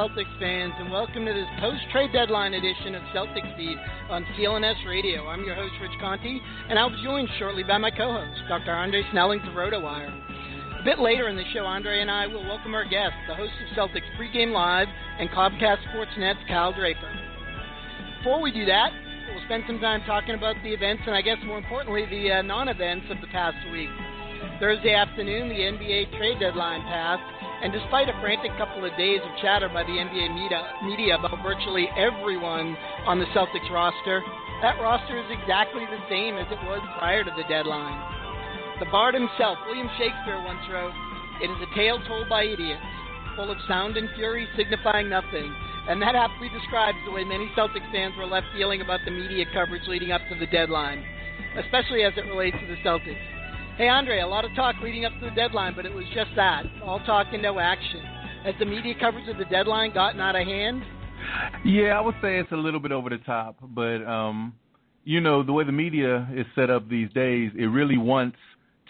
Celtics fans, and welcome to this post-trade deadline edition of Celtics Beat on CLNS Radio. I'm your host, Rich Conte, and I'll be joined shortly by my co-host, Dr. Andre Snelling of RotoWire. A bit later in the show, Andre and I will welcome our guest, the host of Celtics Pregame Live and Comcast Sportsnet's Kyle Draper. Before we do that, we'll spend some time talking about the events and I guess more importantly, the uh, non-events of the past week. Thursday afternoon, the NBA trade deadline passed, and despite a frantic couple of days of chatter by the NBA media, media about virtually everyone on the Celtics roster, that roster is exactly the same as it was prior to the deadline. The bard himself, William Shakespeare, once wrote, It is a tale told by idiots, full of sound and fury signifying nothing. And that aptly describes the way many Celtics fans were left feeling about the media coverage leading up to the deadline, especially as it relates to the Celtics. Hey, Andre, a lot of talk leading up to the deadline, but it was just that all talk and no action. Has the media coverage of the deadline gotten out of hand? Yeah, I would say it's a little bit over the top, but um, you know the way the media is set up these days, it really wants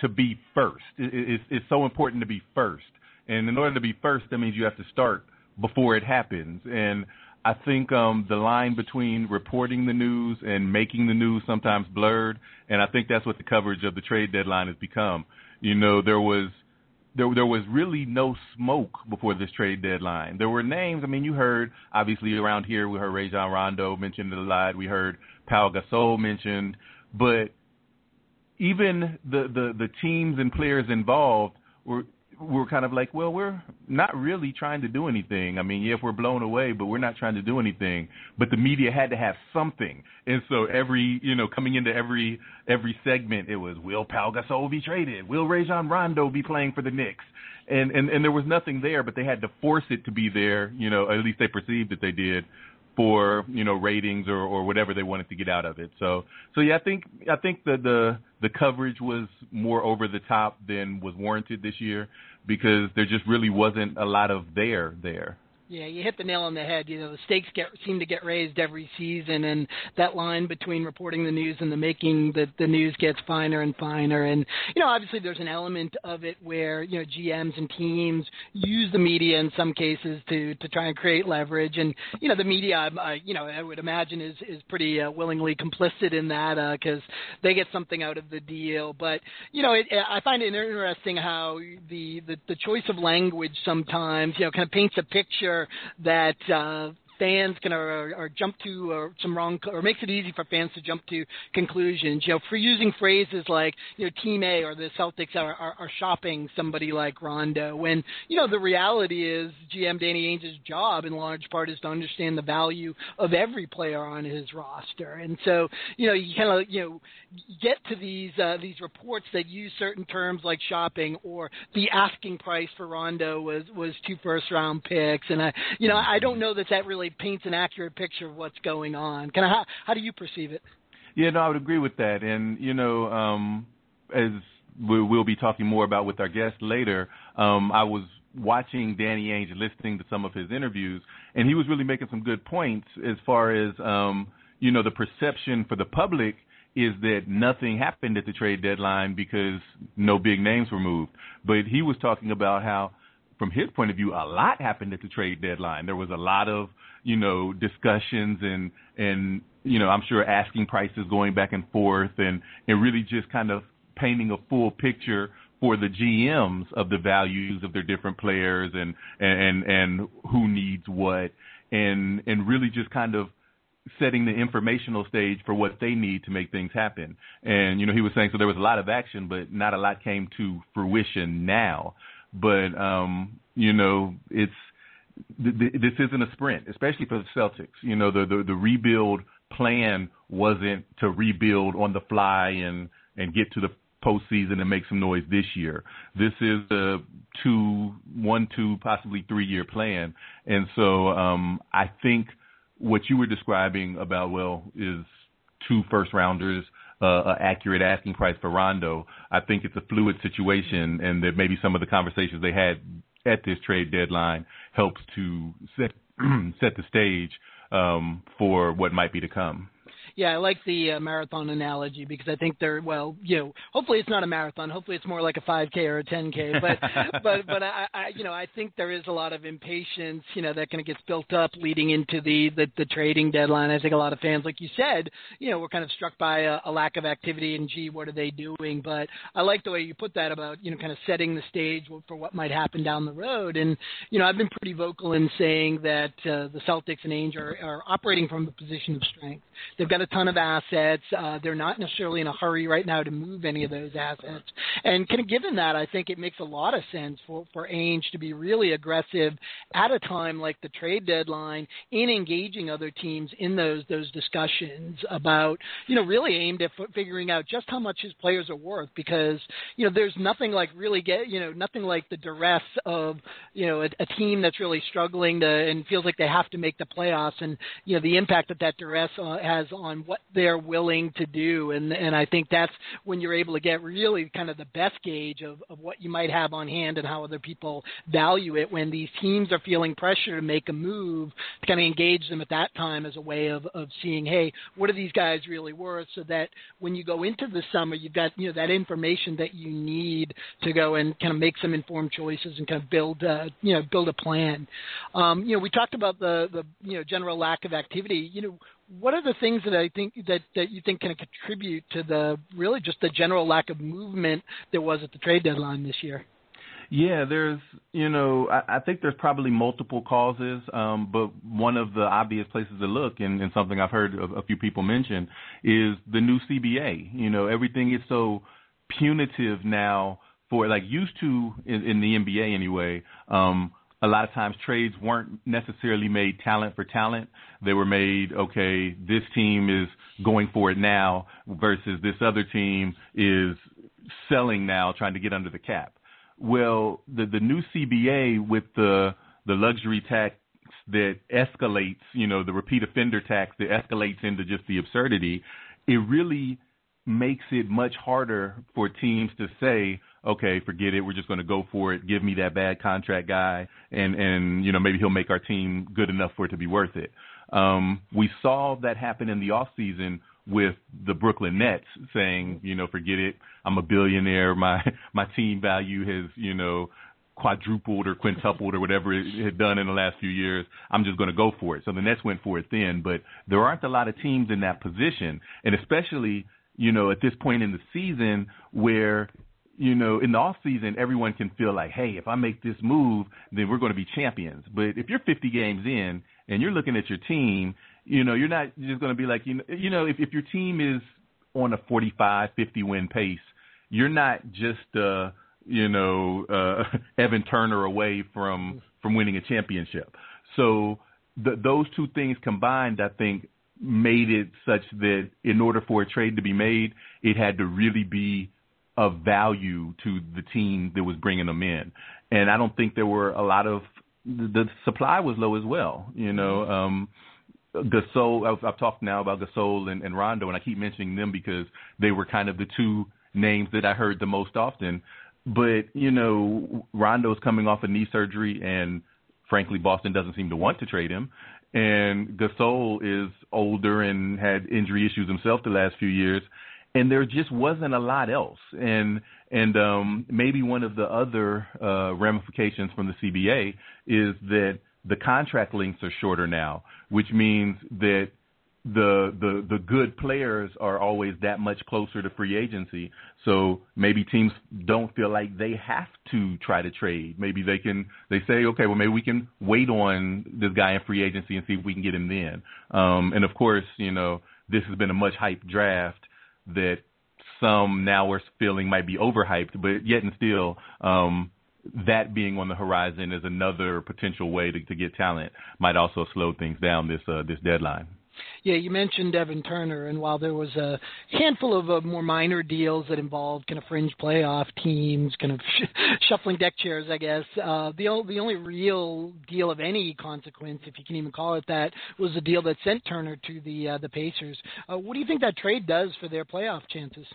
to be first. It, it, it's so important to be first, and in order to be first, that means you have to start before it happens. And I think um, the line between reporting the news and making the news sometimes blurred, and I think that's what the coverage of the trade deadline has become. You know, there was there there was really no smoke before this trade deadline. There were names. I mean, you heard obviously around here we heard Rajon Rondo mentioned a lot. We heard Pau Gasol mentioned, but even the the the teams and players involved were were kind of like, well, we're not really trying to do anything. I mean, yeah, if we're blown away, but we're not trying to do anything. But the media had to have something, and so every, you know, coming into every every segment, it was, will Pau Gasol be traded? Will Rajon Rondo be playing for the Knicks? And and and there was nothing there, but they had to force it to be there. You know, at least they perceived that they did for you know ratings or or whatever they wanted to get out of it. So so yeah, I think I think the the the coverage was more over the top than was warranted this year because there just really wasn't a lot of there there. Yeah, you hit the nail on the head. You know, the stakes get seem to get raised every season, and that line between reporting the news and the making the the news gets finer and finer. And you know, obviously, there's an element of it where you know GMs and teams use the media in some cases to to try and create leverage. And you know, the media, I, you know, I would imagine is is pretty uh, willingly complicit in that because uh, they get something out of the deal. But you know, it, I find it interesting how the, the the choice of language sometimes you know kind of paints a picture that uh, fans can or, or jump to or some wrong or makes it easy for fans to jump to conclusions. You know, for using phrases like you know Team A or the Celtics are, are, are shopping somebody like Rondo when you know the reality is GM Danny Ainge's job in large part is to understand the value of every player on his roster, and so you know you kind of you know get to these uh, these reports that use certain terms like shopping or the asking price for Rondo was was two first round picks, and I you know I don't know that that really paints an accurate picture of what's going on. Kind of how how do you perceive it? Yeah, no, I would agree with that, and you know, um, as we, we'll be talking more about with our guest later, um, I was watching Danny Ainge, listening to some of his interviews, and he was really making some good points as far as um, you know the perception for the public is that nothing happened at the trade deadline because no big names were moved. But he was talking about how, from his point of view, a lot happened at the trade deadline. There was a lot of, you know, discussions and and you know, I'm sure asking prices going back and forth and and really just kind of painting a full picture for the GMs of the values of their different players and and and who needs what and and really just kind of setting the informational stage for what they need to make things happen. And you know, he was saying so there was a lot of action, but not a lot came to fruition now. But um, you know, it's th- th- this isn't a sprint, especially for the Celtics. You know, the, the the rebuild plan wasn't to rebuild on the fly and and get to the postseason and make some noise this year. This is a two, one, two, possibly three year plan, and so um, I think what you were describing about well is two first rounders, uh, accurate asking price for Rondo. I think it's a fluid situation, and that maybe some of the conversations they had at this trade deadline helps to set set the stage um, for what might be to come. Yeah, I like the uh, marathon analogy because I think they're well, you know, hopefully it's not a marathon. Hopefully it's more like a 5K or a 10K. But but but I, I you know I think there is a lot of impatience, you know, that kind of gets built up leading into the, the the trading deadline. I think a lot of fans, like you said, you know, were kind of struck by a, a lack of activity and gee, what are they doing? But I like the way you put that about you know kind of setting the stage for what might happen down the road. And you know, I've been pretty vocal in saying that uh, the Celtics and Ainge are, are operating from a position of strength. They've got a ton of assets. Uh, they're not necessarily in a hurry right now to move any of those assets. And kind of given that, I think it makes a lot of sense for, for Ainge to be really aggressive at a time like the trade deadline in engaging other teams in those those discussions about, you know, really aimed at figuring out just how much his players are worth because, you know, there's nothing like really get, you know, nothing like the duress of, you know, a, a team that's really struggling to and feels like they have to make the playoffs and, you know, the impact that that duress uh, has on what they're willing to do. And and I think that's when you're able to get really kind of the best gauge of, of what you might have on hand and how other people value it when these teams are feeling pressure to make a move to kind of engage them at that time as a way of, of seeing, hey, what are these guys really worth so that when you go into the summer you've got, you know, that information that you need to go and kind of make some informed choices and kind of build uh, you know, build a plan. Um, you know, we talked about the the you know general lack of activity. You know, what are the things that I think that, that you think can contribute to the really just the general lack of movement there was at the trade deadline this year? Yeah, there's, you know, I, I think there's probably multiple causes, um, but one of the obvious places to look, and, and something I've heard a, a few people mention, is the new CBA. You know, everything is so punitive now for, like, used to in, in the NBA anyway. Um, a lot of times trades weren't necessarily made talent for talent. They were made, okay, this team is going for it now versus this other team is selling now, trying to get under the cap. Well, the the new CBA with the the luxury tax that escalates, you know, the repeat offender tax that escalates into just the absurdity, it really makes it much harder for teams to say, okay, forget it. We're just going to go for it. Give me that bad contract guy, and and you know maybe he'll make our team good enough for it to be worth it. Um, we saw that happen in the off season with the Brooklyn Nets saying, you know, forget it. I'm a billionaire. My my team value has you know quadrupled or quintupled or whatever it had done in the last few years. I'm just going to go for it. So the Nets went for it then, but there aren't a lot of teams in that position, and especially you know at this point in the season where you know, in the off season, everyone can feel like, hey, if I make this move, then we're going to be champions. But if you're 50 games in and you're looking at your team, you know, you're not just going to be like, you know, you know, if if your team is on a 45, 50 win pace, you're not just uh, you know, uh, Evan Turner away from from winning a championship. So those two things combined, I think, made it such that in order for a trade to be made, it had to really be of value to the team that was bringing them in. And I don't think there were a lot of the supply was low as well. You know, um, Gasol. I've, I've talked now about Gasol and, and Rondo, and I keep mentioning them because they were kind of the two names that I heard the most often. But you know, Rondo's coming off a knee surgery, and frankly, Boston doesn't seem to want to trade him. And Gasol is older and had injury issues himself the last few years, and there just wasn't a lot else. And and um, maybe one of the other uh, ramifications from the CBA is that the contract lengths are shorter now, which means that the the the good players are always that much closer to free agency. So maybe teams don't feel like they have to try to trade. Maybe they can they say, okay, well maybe we can wait on this guy in free agency and see if we can get him then. Um, and of course, you know this has been a much hyped draft that some now we're feeling might be overhyped, but yet and still. Um, that being on the horizon is another potential way to, to get talent. Might also slow things down this uh, this deadline. Yeah, you mentioned Evan Turner, and while there was a handful of uh, more minor deals that involved kind of fringe playoff teams, kind of sh- shuffling deck chairs, I guess, uh, the, o- the only real deal of any consequence, if you can even call it that, was the deal that sent Turner to the uh, the Pacers. Uh, what do you think that trade does for their playoff chances?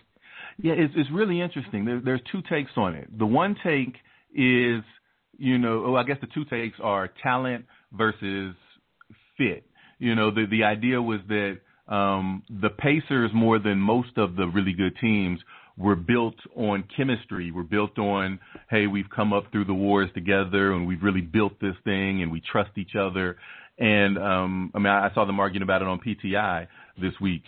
Yeah, it's, it's really interesting. There, there's two takes on it. The one take is, you know, oh, I guess the two takes are talent versus fit. You know, the the idea was that um, the Pacers, more than most of the really good teams, were built on chemistry. Were built on, hey, we've come up through the wars together, and we've really built this thing, and we trust each other. And um, I mean, I, I saw them arguing about it on PTI this week.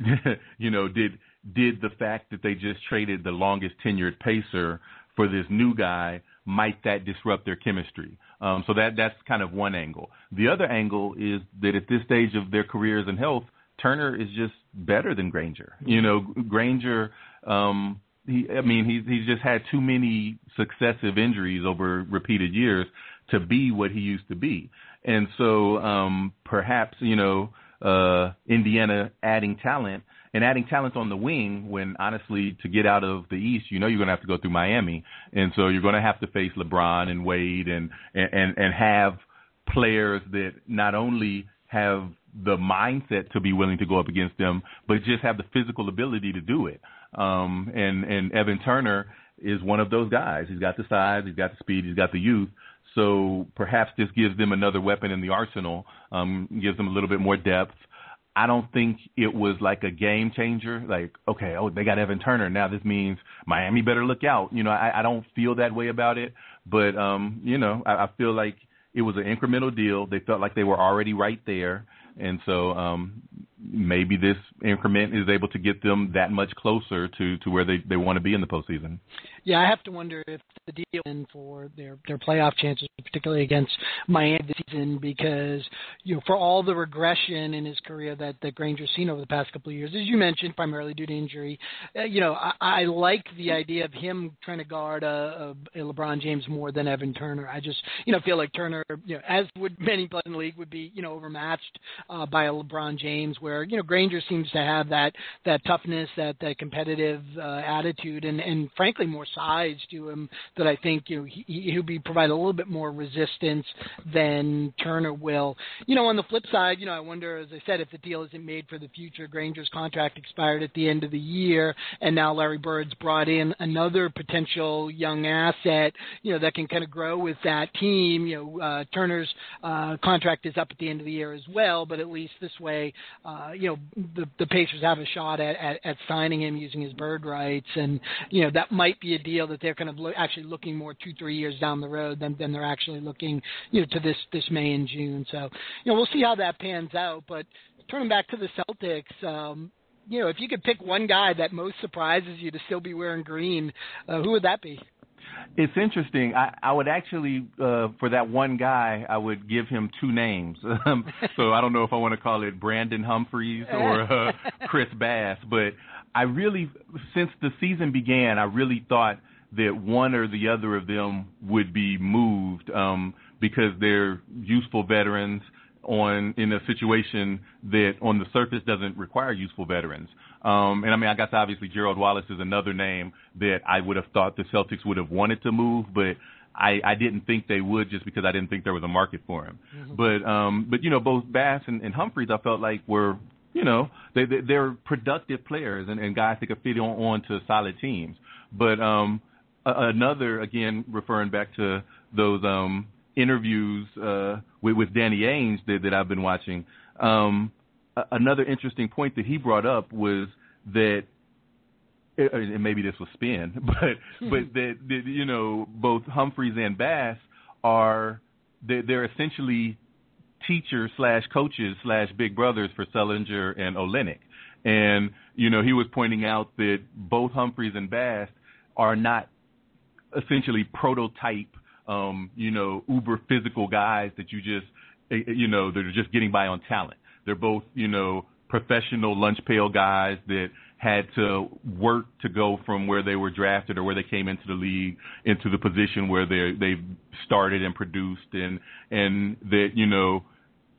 you know, did did the fact that they just traded the longest tenured Pacer for this new guy might that disrupt their chemistry? Um, so that that's kind of one angle. The other angle is that at this stage of their careers and health, Turner is just better than Granger. You know, Granger. Um, he, I mean, he's he's just had too many successive injuries over repeated years to be what he used to be, and so um, perhaps you know uh, Indiana adding talent and adding talent on the wing when honestly to get out of the East, you know you're going to have to go through Miami, and so you're going to have to face LeBron and Wade and and and have players that not only have the mindset to be willing to go up against them, but just have the physical ability to do it. Um, and and Evan Turner is one of those guys. He's got the size, he's got the speed, he's got the youth. So perhaps this gives them another weapon in the arsenal, um, gives them a little bit more depth. I don't think it was like a game changer. Like, okay, oh, they got Evan Turner. Now this means Miami better look out. You know, I, I don't feel that way about it. But, um, you know, I, I feel like it was an incremental deal. They felt like they were already right there. And so um, maybe this increment is able to get them that much closer to, to where they, they want to be in the postseason. Yeah, I have to wonder if the deal in for their their playoff chances, particularly against Miami this season, because you know for all the regression in his career that that Granger's seen over the past couple of years, as you mentioned, primarily due to injury. Uh, you know, I, I like the idea of him trying to guard a, a, LeBron James more than Evan Turner. I just you know feel like Turner, you know, as would many players in the league, would be you know overmatched uh, by a LeBron James, where you know Granger seems to have that that toughness, that that competitive uh, attitude, and and frankly more size to him that I think you know he, he'll be provide a little bit more resistance than Turner will. You know, on the flip side, you know, I wonder, as I said, if the deal isn't made for the future. Granger's contract expired at the end of the year, and now Larry Bird's brought in another potential young asset, you know, that can kind of grow with that team. You know, uh, Turner's uh, contract is up at the end of the year as well, but at least this way, uh, you know, the the Pacers have a shot at, at at signing him using his bird rights, and you know that might be a deal that they're kind of lo- actually looking more two three years down the road than than they're actually looking you know to this this May and June. So you know we'll see how that pans out. But turning back to the Celtics. Um, you know, if you could pick one guy that most surprises you to still be wearing green, uh, who would that be? It's interesting. I, I would actually, uh, for that one guy, I would give him two names. Um, so I don't know if I want to call it Brandon Humphries or uh, Chris Bass, but I really, since the season began, I really thought that one or the other of them would be moved um, because they're useful veterans on in a situation that on the surface doesn't require useful veterans. Um, and I mean, I guess obviously Gerald Wallace is another name that I would have thought the Celtics would have wanted to move, but I, I didn't think they would just because I didn't think there was a market for him. Mm-hmm. But um, but you know, both Bass and, and Humphries, I felt like were you know they, they they're productive players and, and guys that could fit on, on to solid teams. But um, another again referring back to those um interviews uh, with, with Danny Ainge that, that I've been watching. Um, another interesting point that he brought up was that and maybe this was spin, but but that, that you know both Humphries and Bass are they're, they're essentially teachers slash coaches slash big brothers for Sullinger and Olynyk, and you know he was pointing out that both Humphries and Bass are not essentially prototype um, you know, uber physical guys that you just, eh, eh, you know, they're just getting by on talent. They're both, you know, professional lunch pail guys that had to work to go from where they were drafted or where they came into the league into the position where they they've started and produced and and that you know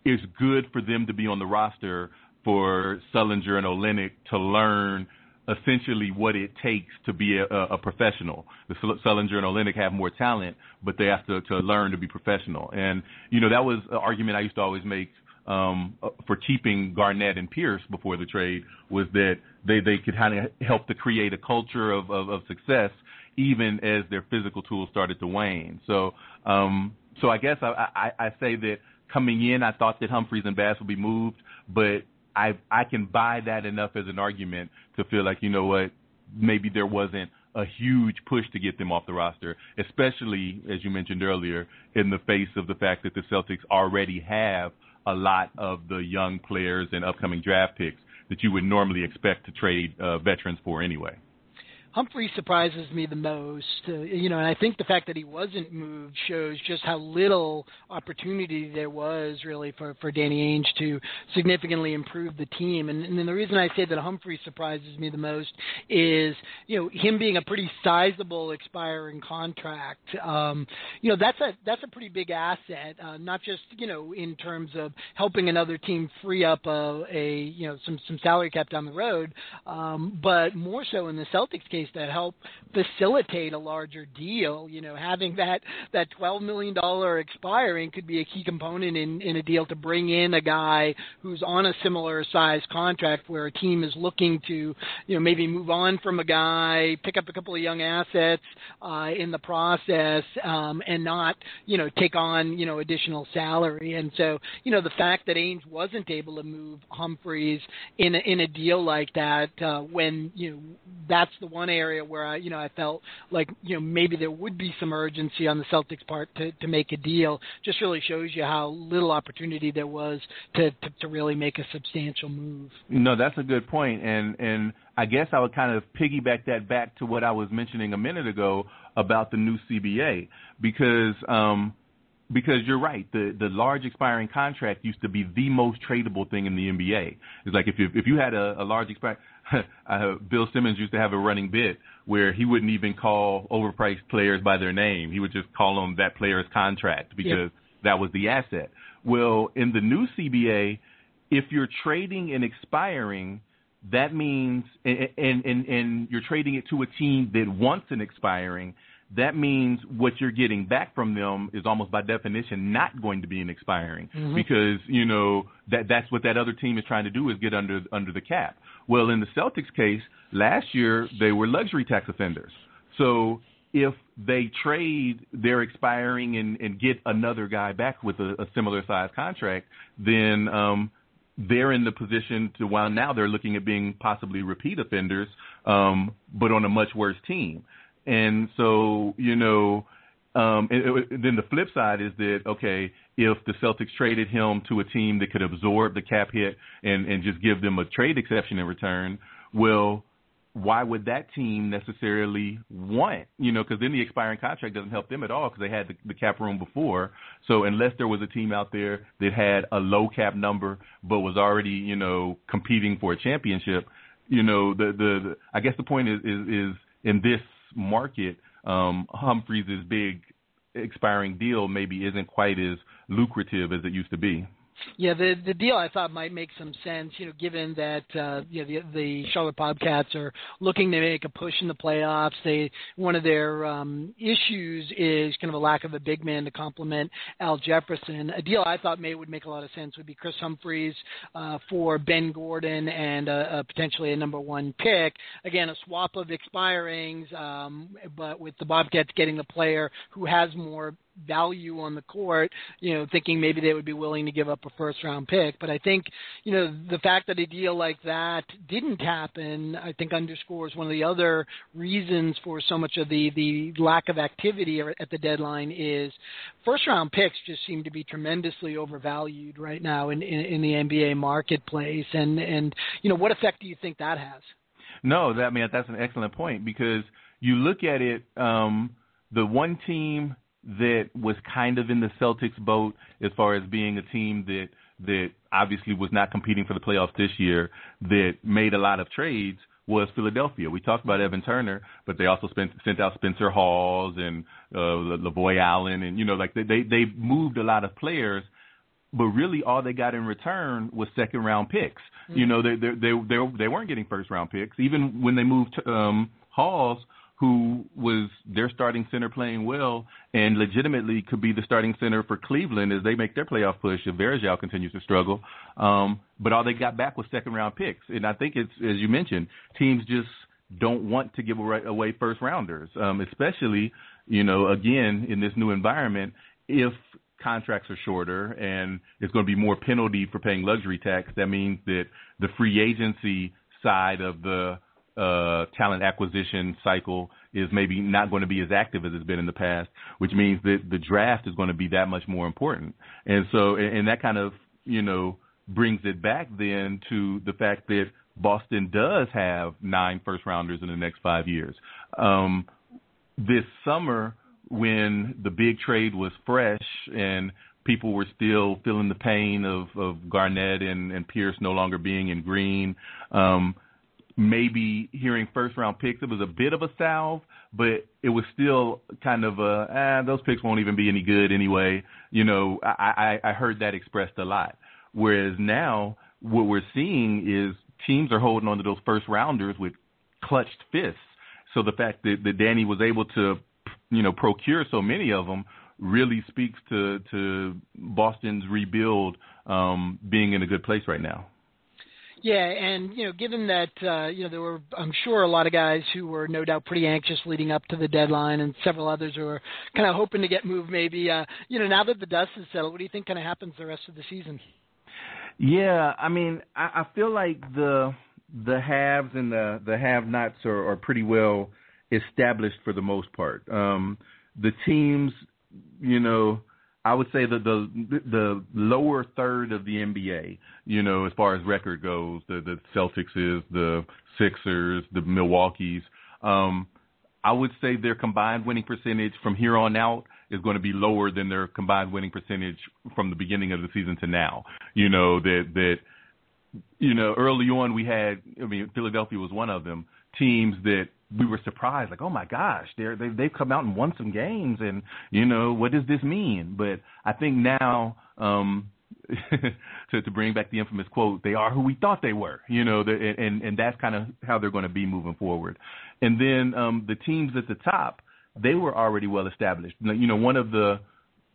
it's good for them to be on the roster for Sullinger and Olynyk to learn essentially what it takes to be a, a professional. The Sullinger and Olynyk have more talent, but they have to, to learn to be professional. And you know that was an argument I used to always make um, uh, for keeping Garnett and Pierce before the trade was that they they could kind of help to create a culture of, of, of success even as their physical tools started to wane. So um, so I guess I, I, I say that coming in, I thought that Humphries and Bass would be moved, but I I can buy that enough as an argument to feel like you know what maybe there wasn't a huge push to get them off the roster, especially as you mentioned earlier, in the face of the fact that the Celtics already have a lot of the young players and upcoming draft picks that you would normally expect to trade uh, veterans for anyway. Humphrey surprises me the most, uh, you know, and I think the fact that he wasn't moved shows just how little opportunity there was really for for Danny Ainge to significantly improve the team. And, and the reason I say that Humphrey surprises me the most is, you know, him being a pretty sizable expiring contract. Um, you know, that's a that's a pretty big asset, uh, not just you know in terms of helping another team free up a, a you know some some salary cap down the road, um, but more so in the Celtics case that help facilitate a larger deal. You know, having that that twelve million dollar expiring could be a key component in in a deal to bring in a guy who's on a similar size contract where a team is looking to you know maybe move on from a guy, pick up a couple of young assets uh, in the process, um, and not you know take on you know additional salary. And so you know the fact that Ainge wasn't able to move Humphries in a, in a deal like that uh, when you know that's the one area where I, you know, I felt like, you know, maybe there would be some urgency on the Celtics' part to, to make a deal. Just really shows you how little opportunity there was to, to, to really make a substantial move. No, that's a good point, and and I guess I would kind of piggyback that back to what I was mentioning a minute ago about the new CBA because. um because you're right. The the large expiring contract used to be the most tradable thing in the NBA. It's like if you if you had a, a large expiring uh, Bill Simmons used to have a running bit where he wouldn't even call overpriced players by their name. He would just call them that player's contract because that was the asset. Well, in the new CBA, if you're trading and expiring, that means and and and you're trading it to a team that wants an expiring that means what you're getting back from them is almost by definition not going to be an expiring mm-hmm. because you know that that's what that other team is trying to do is get under under the cap. Well, in the Celtics case, last year they were luxury tax offenders. So if they trade their expiring and, and get another guy back with a, a similar size contract, then um, they're in the position to while now they're looking at being possibly repeat offenders, um, but on a much worse team. And so, you know, um, and, and then the flip side is that okay, if the Celtics traded him to a team that could absorb the cap hit and and just give them a trade exception in return, well, why would that team necessarily want, you know, because then the expiring contract doesn't help them at all because they had the, the cap room before. So unless there was a team out there that had a low cap number but was already, you know, competing for a championship, you know, the the, the I guess the point is is, is in this market, um, Humphries' big expiring deal maybe isn't quite as lucrative as it used to be. Yeah, the the deal I thought might make some sense, you know, given that uh, you know the the Charlotte Bobcats are looking to make a push in the playoffs. They one of their um, issues is kind of a lack of a big man to complement Al Jefferson. A deal I thought may would make a lot of sense would be Kris Humphries uh, for Ben Gordon and uh, potentially a number one pick. Again, a swap of expirings, um, but with the Bobcats getting the player who has more value on the court, you know, thinking maybe they would be willing to give up a first round pick. But I think, you know, the fact that a deal like that didn't happen, I think underscores one of the other reasons for so much of the, the lack of activity at the deadline is first round picks just seem to be tremendously overvalued right now in, in, in the NBA marketplace. And, and, you know, what effect do you think that has? No, that, I mean, that's an excellent point because you look at it, um, the one team that was kind of in the Celtics boat as far as being a team that that obviously was not competing for the playoffs this year, that made a lot of trades was Philadelphia. We talked about Evan Turner, but they also spent, sent out Spencer Hawes and uh, Lavoy Allen, and you know, like they they, they moved a lot of players, but really all they got in return was second round picks. Mm-hmm. You know, they they they they, they weren't getting first round picks even when they moved um, Hawes who was their starting center playing well and legitimately could be the starting center for Cleveland as they make their playoff push if Varejao continues to struggle. Um, but all they got back was second round picks. And I think it's, as you mentioned, teams just don't want to give away first rounders, um, especially, you know, again, in this new environment, if contracts are shorter and it's going to be more penalty for paying luxury tax, that means that the free agency side of the uh, talent acquisition cycle is maybe not going to be as active as it's been in the past, which means that the draft is going to be that much more important. And so, and that kind of, you know, brings it back then to the fact that Boston does have nine first rounders in the next five years. Um, this summer, when the big trade was fresh and people were still feeling the pain of, of Garnett and, and Pierce no longer being in green, um, maybe hearing first round picks, it was a bit of a salve, but it was still kind of a, ah, those picks won't even be any good anyway. You know, I, I, I heard that expressed a lot. Whereas now, what we're seeing is teams are holding on to those first rounders with clutched fists. So the fact that, that Danny was able to, you know, procure so many of them really speaks to to Boston's rebuild um, being in a good place right now. Yeah, and you know, given that uh, you know there were, I'm sure, a lot of guys who were no doubt pretty anxious leading up to the deadline, and several others who are kind of hoping to get moved. Maybe uh, you know, now that the dust is settled, what do you think kind of happens the rest of the season? Yeah, I mean, I, I feel like the the haves and the the have-nots are, are pretty well established for the most part. Um, the teams, you know I would say that the the lower third of the NBA, you know, as far as record goes, the the Celtics is the Sixers, the Milwaukee's. Um, I would say their combined winning percentage from here on out is going to be lower than their combined winning percentage from the beginning of the season to now. You know that that you know early on we had I mean Philadelphia was one of them teams that we were surprised, like, oh my gosh, they're they, they've come out and won some games, and you know what does this mean? But I think now, um, to to bring back the infamous quote, they are who we thought they were, you know, the, and and that's kind of how they're going to be moving forward. And then um, the teams at the top, they were already well established. You know, one of the,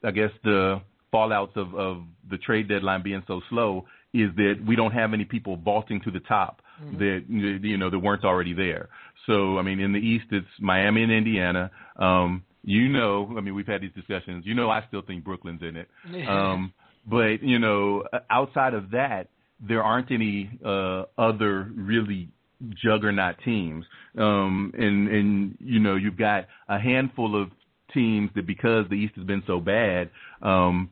I guess the fallouts of of the trade deadline being so slow is that we don't have any people vaulting to the top mm-hmm. that you know that weren't already there. So I mean, in the East, it's Miami and Indiana. Um, you know, I mean, we've had these discussions. You know, I still think Brooklyn's in it. Um, but you know, outside of that, there aren't any uh, other really juggernaut teams. Um, and and you know, you've got a handful of teams that because the East has been so bad, um,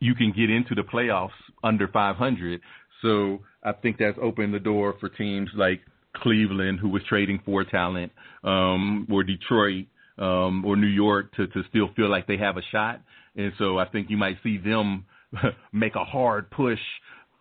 you can get into the playoffs under 500. So I think that's opened the door for teams like Cleveland, who was trading for talent, um, or Detroit, um, or New York to to still feel like they have a shot. And so I think you might see them make a hard push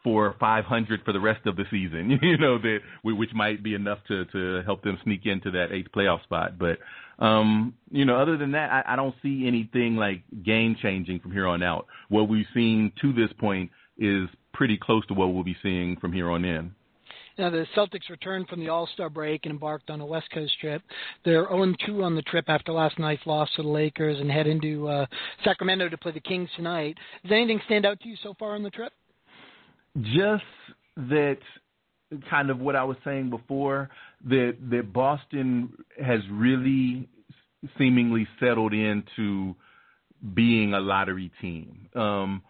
for 500 for the rest of the season. you know that which might be enough to to help them sneak into that eighth playoff spot. But um, you know, other than that, I, I don't see anything like game changing from here on out. What we've seen to this point is pretty close to what we'll be seeing from here on in. Now, the Celtics returned from the All Star break and embarked on a West Coast trip. They're 0 2 on the trip after last night's loss to the Lakers and head into uh, Sacramento to play the Kings tonight. Does anything stand out to you so far on the trip? Just that kind of what I was saying before that that Boston has really seemingly settled into being a lottery team um,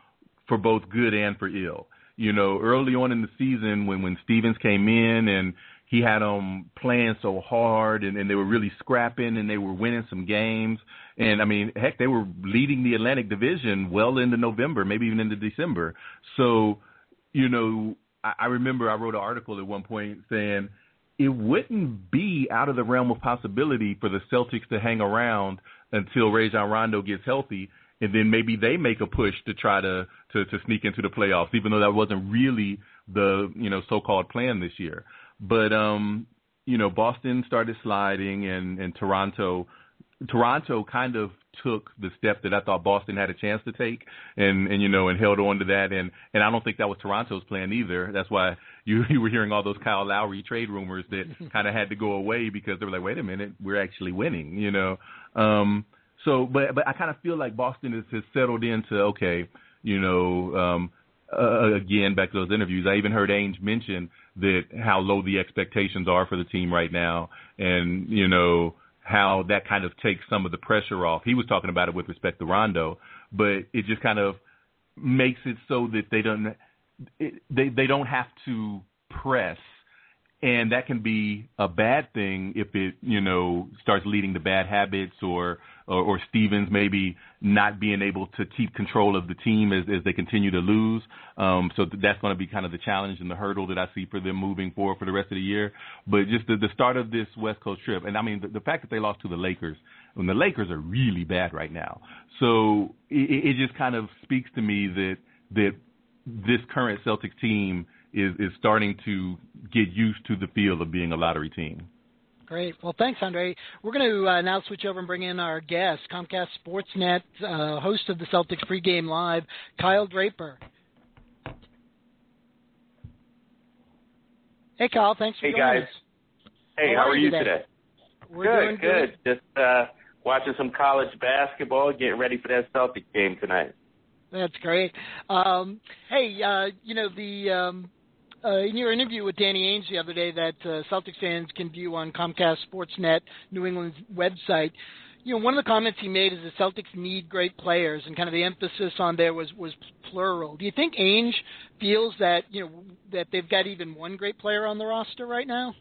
for both good and for ill. You know, early on in the season when when Stevens came in and he had them playing so hard and, and they were really scrapping and they were winning some games. And I mean, heck, they were leading the Atlantic Division well into November, maybe even into December. So, you know, I, I remember I wrote an article at one point saying it wouldn't be out of the realm of possibility for the Celtics to hang around until Rajon Rondo gets healthy and then maybe they make a push to try to, to to sneak into the playoffs, even though that wasn't really the you know so-called plan this year. But um, you know, Boston started sliding, and and Toronto, Toronto kind of took the step that I thought Boston had a chance to take, and and you know, and held on to that, and and I don't think that was Toronto's plan either. That's why you you were hearing all those Kyle Lowry trade rumors that kind of had to go away because they were like, wait a minute, we're actually winning, you know. Um, so, but but I kind of feel like Boston is, has settled into okay, you know. Um, uh, again, back to those interviews, I even heard Ainge mention that how low the expectations are for the team right now, and you know how that kind of takes some of the pressure off. He was talking about it with respect to Rondo, but it just kind of makes it so that they don't it, they they don't have to press and that can be a bad thing if it you know starts leading to bad habits or or, or Stevens maybe not being able to keep control of the team as, as they continue to lose. Um, so that's going to be kind of the challenge and the hurdle that I see for them moving forward for the rest of the year. But just the, the start of this West Coast trip, and I mean the, the fact that they lost to the Lakers, when the Lakers are really bad right now. So it, it just kind of speaks to me that that this current Celtics team is is starting to get used to the feel of being a lottery team. Great. Well, thanks, Andre. We're going to uh, now switch over and bring in our guest, Comcast Sportsnet uh, host of the Celtics pregame live, Kyle Draper. Hey, Kyle. Thanks for hey, joining guys. us. Hey, how, how, are you today? today? We're good, good, good. Just uh, watching some college basketball, getting ready for that Celtic game tonight. That's great. Um, hey, uh, you know the um, uh, in your interview with Danny Ainge the other day that uh, Celtics fans can view on Comcast Sportsnet, New England's website. You know, one of the comments he made is the Celtics need great players, and kind of the emphasis on there was was plural. Do you think Ainge feels that you know that they've got even one great player on the roster right now?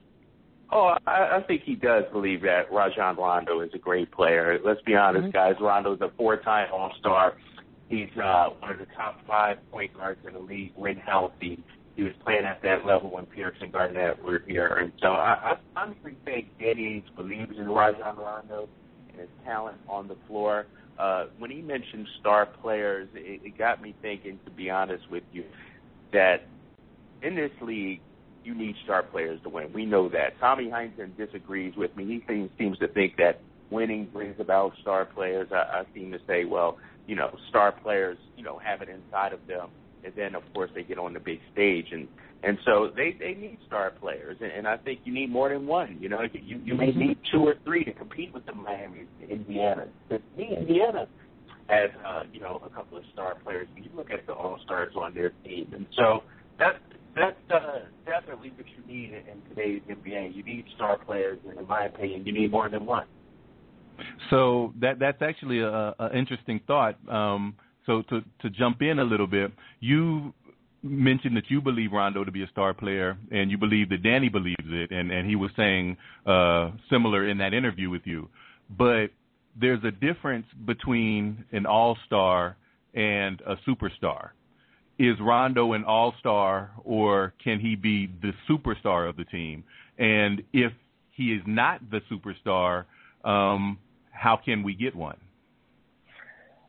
Oh, I, I think he does believe that Rajon Rondo is a great player. Let's be honest, mm-hmm. guys. Rondo's a four-time All-Star. He's uh, one of the top five point guards in the league when healthy he was playing at that level when Pierce and Garnett were here. And so I, I honestly think Danny Ainge believes in Rajon Rondo and his talent on the floor. Uh, when he mentioned star players, it, it got me thinking, to be honest with you, that in this league, you need star players to win. We know that. Tommy Heinsohn disagrees with me. He seems, seems to think that winning brings about star players. I, I seem to say, well, you know, star players, you know, have it inside of them and then of course they get on the big stage and and so they they need star players and, and I think you need more than one. You know, you you may need two or three to compete with the Miami, Indiana. But Indiana has uh, you know a couple of star players. You look at the All Stars on their team, and so that's that's uh, definitely what you need in today's NBA. You need star players, and in my opinion, you need more than one. So that that's actually a, a interesting thought. Um, so to to jump in a little bit, you mentioned that you believe Rondo to be a star player, and you believe that Danny believes it, and and he was saying uh, similar in that interview with you. But there's a difference between an all star and a superstar. Is Rondo an all star, or can he be the superstar of the team? And if he is not the superstar, um, how can we get one?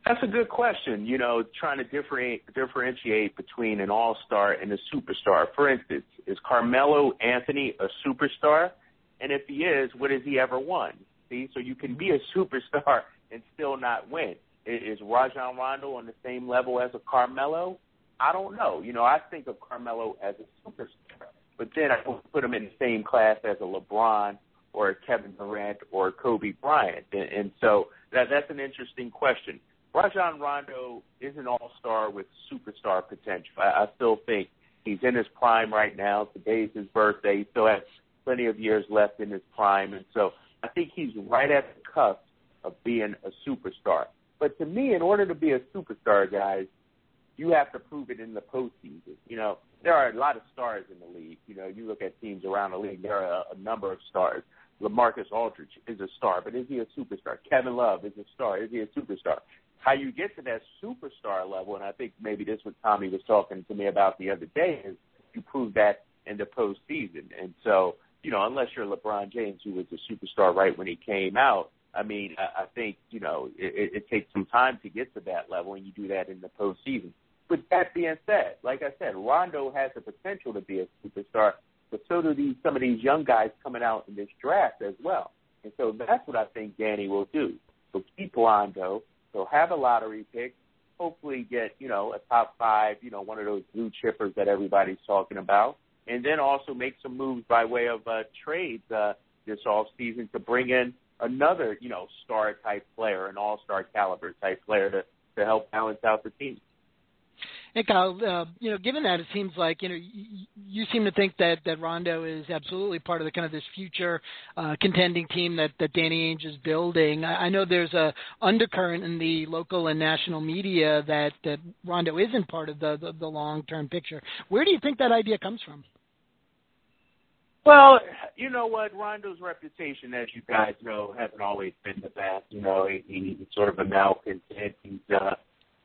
That's a good question. You know, trying to differentiate, differentiate between an all star and a superstar. For instance, is Carmelo Anthony a superstar? And if he is, what has he ever won? See, so you can be a superstar and still not win. Is Rajon Rondo on the same level as a Carmelo? I don't know. You know, I think of Carmelo as a superstar, but then I put him in the same class as a LeBron or a Kevin Durant or a Kobe Bryant. And, and so that that's an interesting question. Rajon Rondo is an all-star with superstar potential. I, I still think he's in his prime right now. Today's his birthday. He still has plenty of years left in his prime, and so I think he's right at the cusp of being a superstar. But to me, in order to be a superstar, guys, you have to prove it in the postseason. You know, there are a lot of stars in the league. You know, you look at teams around the league, there are a, a number of stars. LaMarcus Aldridge is a star, but is he a superstar? Kevin Love is a star. Is he a superstar? How you get to that superstar level, and I think maybe this was Tommy was talking to me about the other day, is you prove that in the postseason. And so, you know, unless you're LeBron James, who was a superstar right when he came out, I mean, I, I think you know it, it takes some time to get to that level, and you do that in the postseason. With that being said, like I said, Rondo has the potential to be a superstar, but so do these some of these young guys coming out in this draft as well. And so that's what I think Danny will do. So keep Rondo, so have a lottery pick, hopefully get, you know, a top five, you know, one of those blue chippers that everybody's talking about. And then also make some moves by way of uh, trades uh, this off season to bring in another, you know, star type player, an all star caliber type player to, to help balance out the team. Hey Kyle, uh, you know, given that it seems like you know you, you seem to think that that Rondo is absolutely part of the kind of this future uh, contending team that that Danny Ainge is building. I, I know there's a undercurrent in the local and national media that that Rondo isn't part of the the, the long term picture. Where do you think that idea comes from? Well, you know what? Rondo's reputation, as you guys know, hasn't always been the best. You know, he, he's sort of a malcontent. He's uh,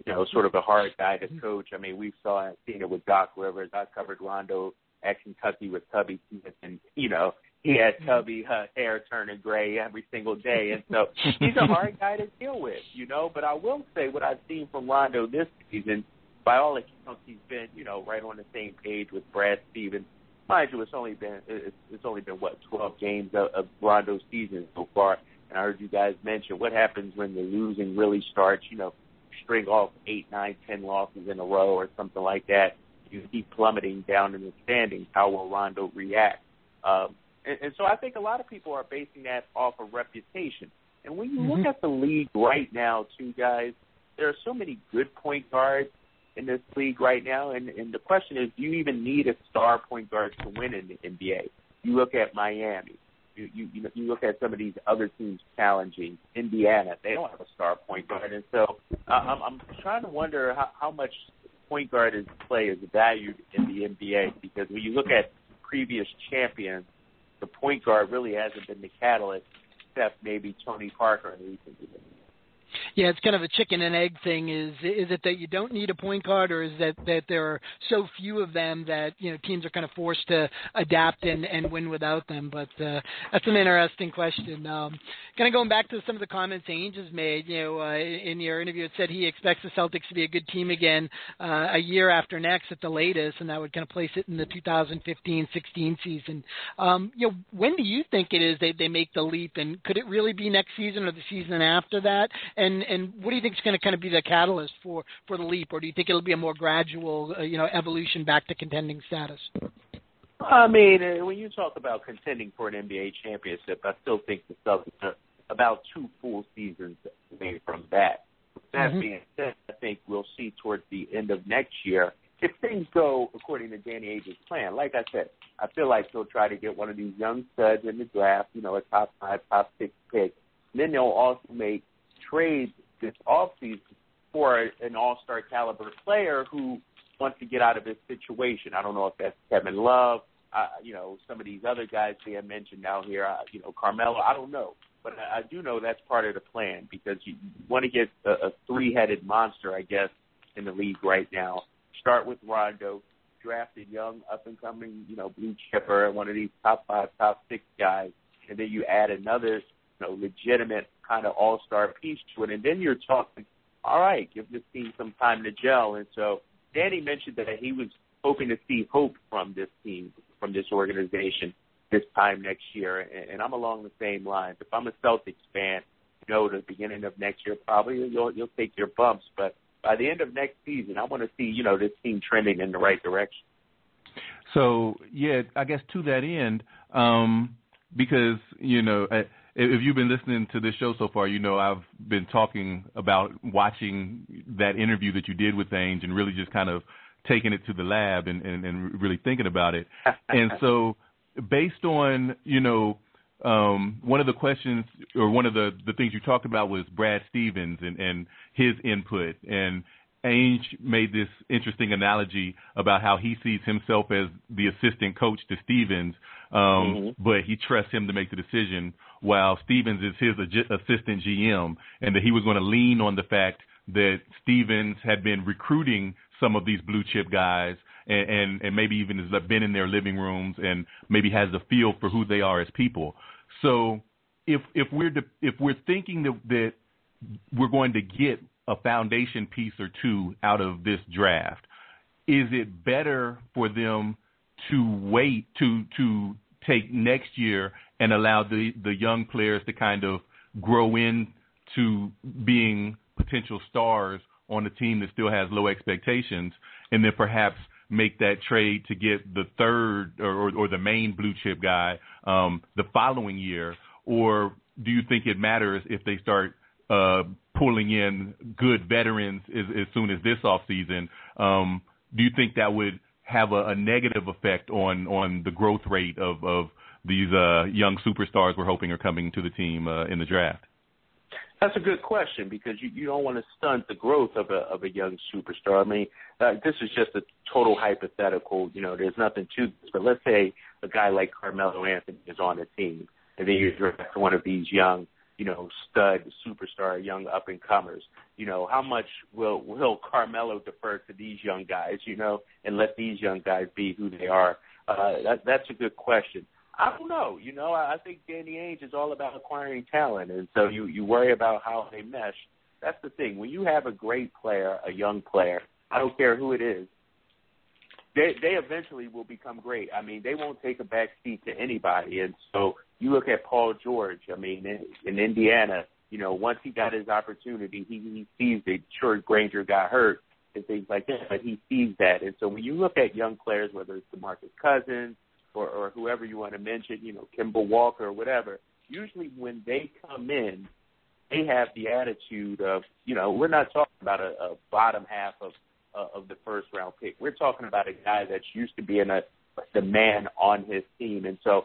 you know, sort of a hard guy to coach. I mean, we saw seen it with Doc Rivers. I covered Rondo at Kentucky with Tubby Smith, and you know, he had Tubby uh, hair turning gray every single day, and so he's a hard guy to deal with, you know. But I will say what I've seen from Rondo this season, by all accounts, he's been, you know, right on the same page with Brad Stevens. Mind you, it's only been it's, it's only been what 12 games of, of Rondo's season so far, and I heard you guys mention what happens when the losing really starts. You know, string off eight, nine, ten losses in a row or something like that, you keep plummeting down in the standings. How will Rondo react? Um, and, and so I think a lot of people are basing that off of reputation. And when you mm-hmm. look at the league right now, too, guys, there are so many good point guards in this league right now. And, and the question is, do you even need a star point guard to win in the NBA? You look at Miami. You you you, look at some of these other teams challenging Indiana. They don't have a star point guard, and so uh, I'm, I'm trying to wonder how, how much point guard is play is valued in the NBA because when you look at previous champions, the point guard really hasn't been the catalyst, except maybe Tony Parker in recent years. Yeah, it's kind of a chicken and egg thing. Is is it that you don't need a point guard, or is that that there are so few of them that you know teams are kind of forced to adapt and and win without them? But uh, that's an interesting question. Um, kind of going back to some of the comments Ainge has made. You know, uh, in your interview, it said he expects the Celtics to be a good team again uh, a year after next at the latest, and that would kind of place it in the 2015-16 season. Um, you know, when do you think it is they they make the leap, and could it really be next season or the season after that? And and what do you think is going to kind of be the catalyst for for the leap, or do you think it'll be a more gradual, uh, you know, evolution back to contending status? I mean, uh, when you talk about contending for an NBA championship, I still think the Celtics are about two full seasons away from that. That mm-hmm. being said, I think we'll see towards the end of next year if things go according to Danny Ainge's plan. Like I said, I feel like he'll try to get one of these young studs in the draft, you know, a top five, top six pick. And then they'll also make trade this offseason for an all-star caliber player who wants to get out of this situation. I don't know if that's Kevin Love, uh, you know, some of these other guys they have mentioned now here, uh, you know, Carmelo. I don't know, but I, I do know that's part of the plan because you, want to get a, a three-headed monster, I guess, in the league right now. Start with Rondo, drafted young, up and coming, you know, blue chipper, one of these top five, top six guys, and then you add another, you know, legitimate kind of all star piece to it, and then you're talking, all right, give this team some time to gel. And so Danny mentioned that he was hoping to see hope from this team, from this organization this time next year, and, and I'm along the same lines. If I'm a Celtics fan, you know, the beginning of next year, probably you'll you'll take your bumps, but by the end of next season, I want to see you know this team trending in the right direction. So yeah, I guess to that end, um, because you know. If you've been listening to this show so far, you know I've been talking about watching that interview that you did with Ainge and really just kind of taking it to the lab and, and, and really thinking about it. and so, based on you know um, one of the questions or one of the, the things you talked about was Brad Stevens and, and his input. And Ainge made this interesting analogy about how he sees himself as the assistant coach to Stevens, um, mm-hmm. but he trusts him to make the decision while Stevens is his assistant GM, and that he was going to lean on the fact that Stevens had been recruiting some of these blue chip guys and, and, and maybe even has been in their living rooms and maybe has a feel for who they are as people. So if if we're de- if we're thinking that, that we're going to get a foundation piece or two out of this draft, is it better for them to wait to to take next year and allow the the young players to kind of grow into being potential stars on a team that still has low expectations, and then perhaps make that trade to get the third or, or, or the main blue chip guy um, the following year, or do you think it matters if they start uh, pulling in good veterans as, as soon as this offseason. Um, do you think that would have a, a negative effect on on the growth rate of of these uh, young superstars we're hoping are coming to the team uh, in the draft? That's a good question because you, you don't want to stunt the growth of a of a young superstar. I mean, uh, this is just a total hypothetical. You know, there's nothing to this. But let's say a guy like Carmelo Anthony is on the team, and then you draft one of these young, you know, stud superstar, young up and comers. You know, how much will will Carmelo defer to these young guys? You know, and let these young guys be who they are. Uh, that, that's a good question. I don't know. You know, I I think Danny Ainge is all about acquiring talent, and so you you worry about how they mesh. That's the thing. When you have a great player, a young player, I don't care who it is, they they eventually will become great. I mean, they won't take a back seat to anybody. And so you look at Paul George. I mean, in, in Indiana, you know, once he got his opportunity, he, he sees that. Sure, Granger got hurt and things like that, but he sees that. And so when you look at young players, whether it's DeMarcus Cousins or, or whoever you want to mention, you know, Kemba Walker or whatever, usually when they come in, they have the attitude of, you know, we're not talking about a, a bottom half of uh, of the first round pick. We're talking about a guy that's used to being a the man on his team, and so,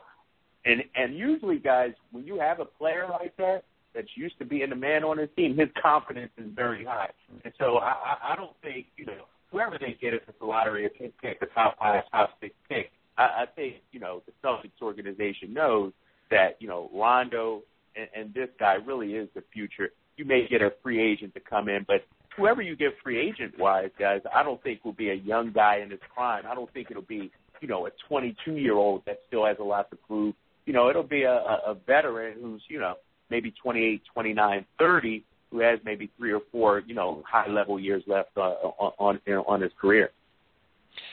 and and usually, guys, when you have a player like that that's used to being the man on his team, his confidence is very high, and so I, I don't think you know whoever they get if it's a lottery, if they pick the top five, top six pick, I, I think you know the Celtics organization knows that you know Rondo and, and this guy really is the future. You may get a free agent to come in, but whoever you get free agent wise, guys, I don't think will be a young guy in his prime. I don't think it'll be you know a 22 year old that still has a lot to prove. You know, it'll be a, a veteran who's you know maybe 28, 29, 30, who has maybe three or four you know high level years left uh, on on, on his career.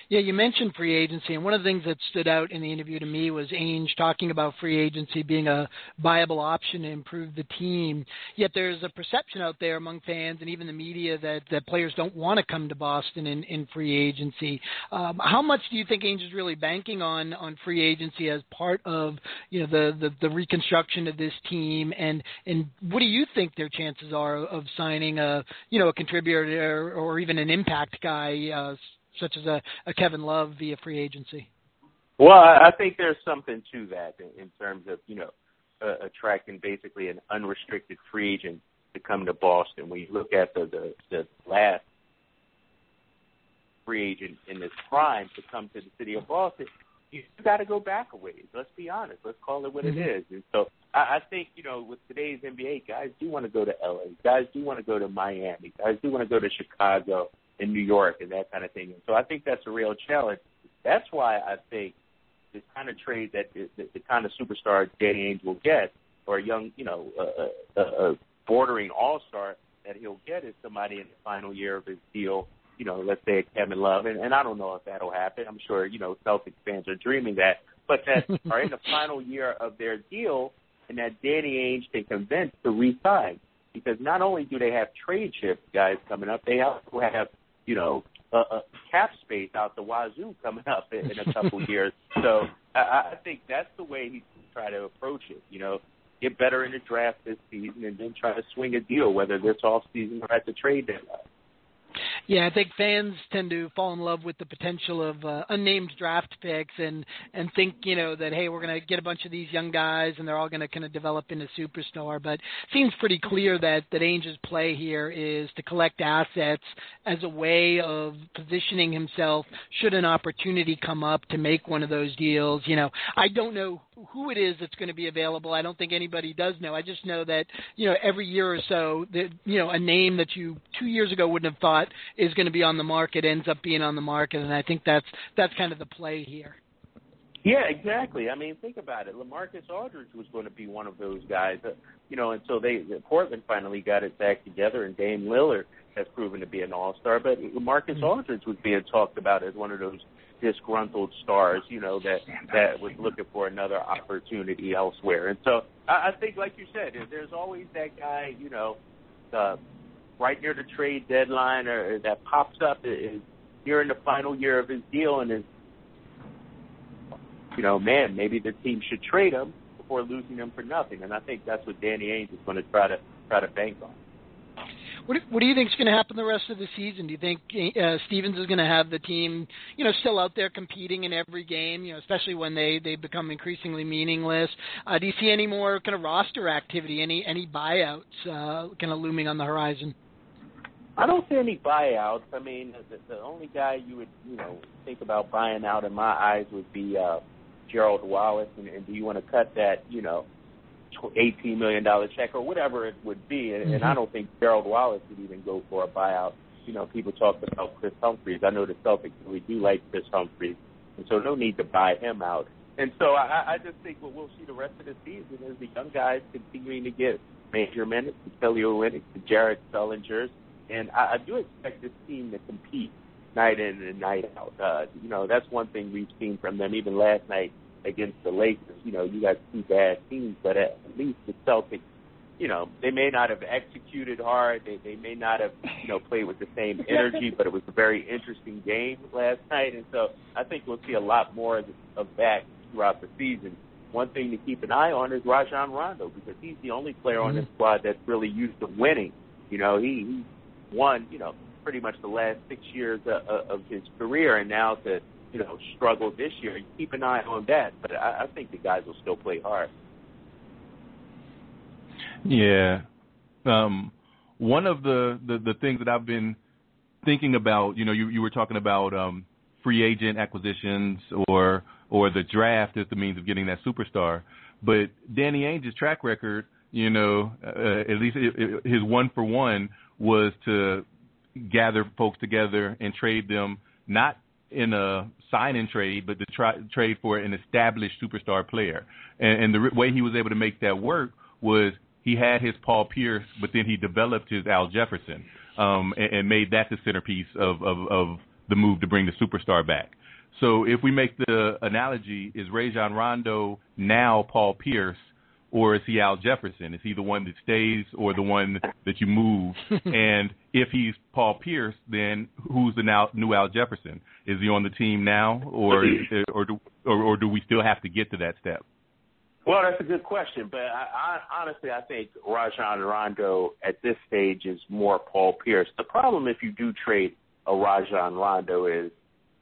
Yeah, you mentioned free agency, and one of the things that stood out in the interview to me was Ainge talking about free agency being a viable option to improve the team. Yet there's a perception out there among fans and even the media that, that players don't want to come to Boston in, in free agency. Um, how much do you think Ainge is really banking on on free agency as part of you know the, the, the reconstruction of this team, and and what do you think their chances are of signing a you know a contributor or even an impact guy? Uh, such as a, a Kevin Love via free agency? Well, I think there's something to that in, in terms of you know uh, attracting basically an unrestricted free agent to come to Boston. When you look at the the, the last free agent in this prime to come to the city of Boston, you got to go back a ways. Let's be honest. Let's call it what mm-hmm. it is. And so I, I think you know with today's NBA, guys do want to go to LA. Guys do want to go to Miami. Guys do want to go to Chicago in New York and that kind of thing. And so I think that's a real challenge. That's why I think the kind of trade that the, the kind of superstar Danny Ainge will get, or a young, you know, a, a, a bordering all star that he'll get is somebody in the final year of his deal. You know, let's say a Kevin Love, and, and I don't know if that'll happen. I'm sure you know Celtics fans are dreaming that, but that are in the final year of their deal, and that Danny Ainge can convince to re-sign because not only do they have trade chip guys coming up, they also have you know a, a cap space out the wazoo coming up in, in a couple years. So I, I think that's the way he try to approach it. You know, get better in the draft this season, and then try to swing a deal, whether this off season or at the trade deadline. Yeah, I think fans tend to fall in love with the potential of uh, unnamed draft picks and and think you know that hey we're going to get a bunch of these young guys and they're all going to kind of develop into superstar. But it seems pretty clear that that Ainge's play here is to collect assets as a way of positioning himself should an opportunity come up to make one of those deals. You know, I don't know who it is that's going to be available. I don't think anybody does know. I just know that you know every year or so that you know a name that you two years ago wouldn't have thought is going to be on the market ends up being on the market, and I think that's that's kind of the play here. Yeah, exactly. I mean, think about it. LaMarcus Aldridge was going to be one of those guys, uh, you know, until they Portland finally got it back together, and Dame Lillard has proven to be an all-star. But LaMarcus mm-hmm. Aldridge was being talked about as one of those disgruntled stars, you know, that that was looking for another opportunity elsewhere. And so I, I think, like you said, there's always that guy, you know, uh, right near the trade deadline or that pops up is here in the final year of his deal and is, you know, man, maybe the team should trade him before losing him for nothing. And I think that's what Danny Ainge is going to try to try to bank on. What what do you think is going to happen the rest of the season? Do you think uh, Stevens is going to have the team, you know, still out there competing in every game? You know, especially when they they become increasingly meaningless. Uh, do you see any more kind of roster activity, any any buyouts uh, kind of looming on the horizon? I don't see any buyouts. I mean, the, the only guy you would you know think about buying out in my eyes would be uh, Gerald Wallace. And, and do you want to cut that you know eighteen million dollar check or whatever it would be. And, mm-hmm. and I don't think Gerald Wallace would even go for a buyout. You know, people talk about Kris Humphries. I know the Celtics really do like Kris Humphries, and so no need to buy him out. And so I, I just think what we'll see the rest of the season is the young guys continuing to get major minutes, the Kelly Olynyk, the Jared Sullinger's, and I, I do expect this team to compete night in and night out. Uh, you know, that's one thing we've seen from them. Even last night, against the Lakers. You know, you got two bad teams, but at least the Celtics, you know, they may not have executed hard. They they may not have, you know, played with the same energy, but it was a very interesting game last night, and so I think we'll see a lot more of that throughout the season. One thing to keep an eye on is Rajon Rondo because he's the only player on this mm-hmm. squad that's really used to winning. You know, he, he won, you know, pretty much the last six years of, of his career, and now to you know, struggled this year. Keep an eye on that, but I, I think the guys will still play hard. Yeah. Um, one of the, the, the things that I've been thinking about, you know, you, you were talking about um, free agent acquisitions or or the draft as the means of getting that superstar. But Danny Ainge's track record, you know, uh, at least his one for one was to gather folks together and trade them not in a sign and trade, but to try, trade for an established superstar player. And, and the way he was able to make that work was he had his Paul Pierce, but then he developed his Al Jefferson um, and, and made that the centerpiece of, of, of the move to bring the superstar back. So if we make the analogy, is Rajon Rondo now Paul Pierce or is he Al Jefferson? Is he the one that stays or the one that you move? and if he's Paul Pierce, then who's the now new Al Jefferson? Is he on the team now, or or do or, or do we still have to get to that step? Well, that's a good question, but I, I, honestly, I think Rajon Rondo at this stage is more Paul Pierce. The problem, if you do trade a Rajon Rondo, is